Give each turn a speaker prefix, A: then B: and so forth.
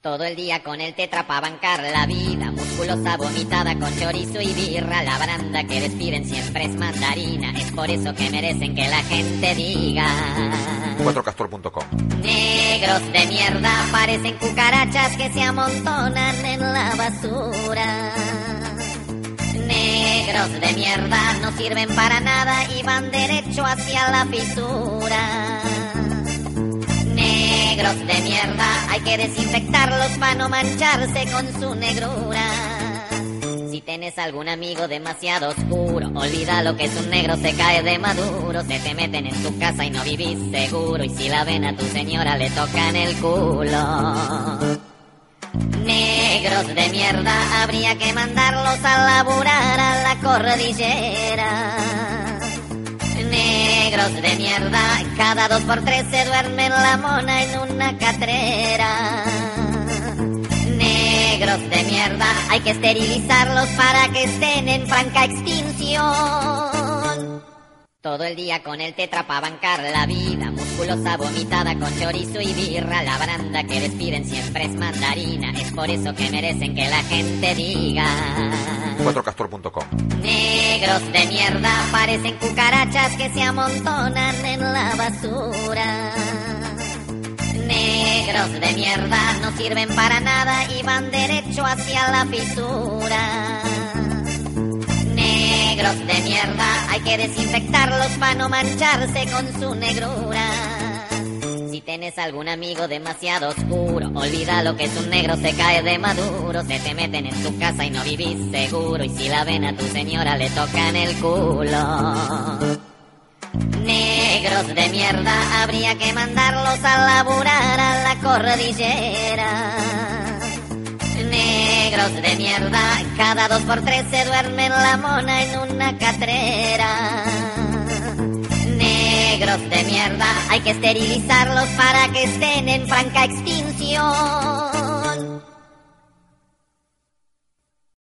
A: Todo el día con el tetra pa' bancar la vida, musculosa vomitada con chorizo y birra, la baranda que despiden siempre es mandarina, es por eso que merecen que la gente diga.
B: 4castor.com
A: Negros de mierda parecen cucarachas que se amontonan en la basura. Negros de mierda no sirven para nada y van derecho hacia la fisura. Negros de mierda, hay que desinfectarlos para no mancharse con su negrura. Si tienes algún amigo demasiado oscuro, olvida lo que es un negro, se cae de maduro, se te meten en tu casa y no vivís seguro, y si la ven a tu señora le tocan el culo. Negros de mierda, habría que mandarlos a laburar a la cordillera. De mierda, cada dos por tres se duerme la mona en una catrera. Negros de mierda, hay que esterilizarlos para que estén en franca extinción. Todo el día con el tetra pa' bancar la vida, musculosa vomitada con chorizo y birra, la baranda que despiden siempre es mandarina, es por eso que merecen que la gente diga.
B: 4castor.com
A: Negros de mierda parecen cucarachas que se amontonan en la basura. Negros de mierda no sirven para nada y van derecho hacia la fisura. Negros de mierda, hay que desinfectarlos para no mancharse con su negrura. Tienes algún amigo demasiado oscuro, olvida lo que es un negro, se cae de maduro, se te meten en tu casa y no vivís seguro, y si la ven a tu señora le tocan el culo. Negros de mierda, habría que mandarlos a laburar a la cordillera. Negros de mierda, cada dos por tres se duermen la mona en una catrera. De mierda, hay que esterilizarlos para que estén en franca extinción.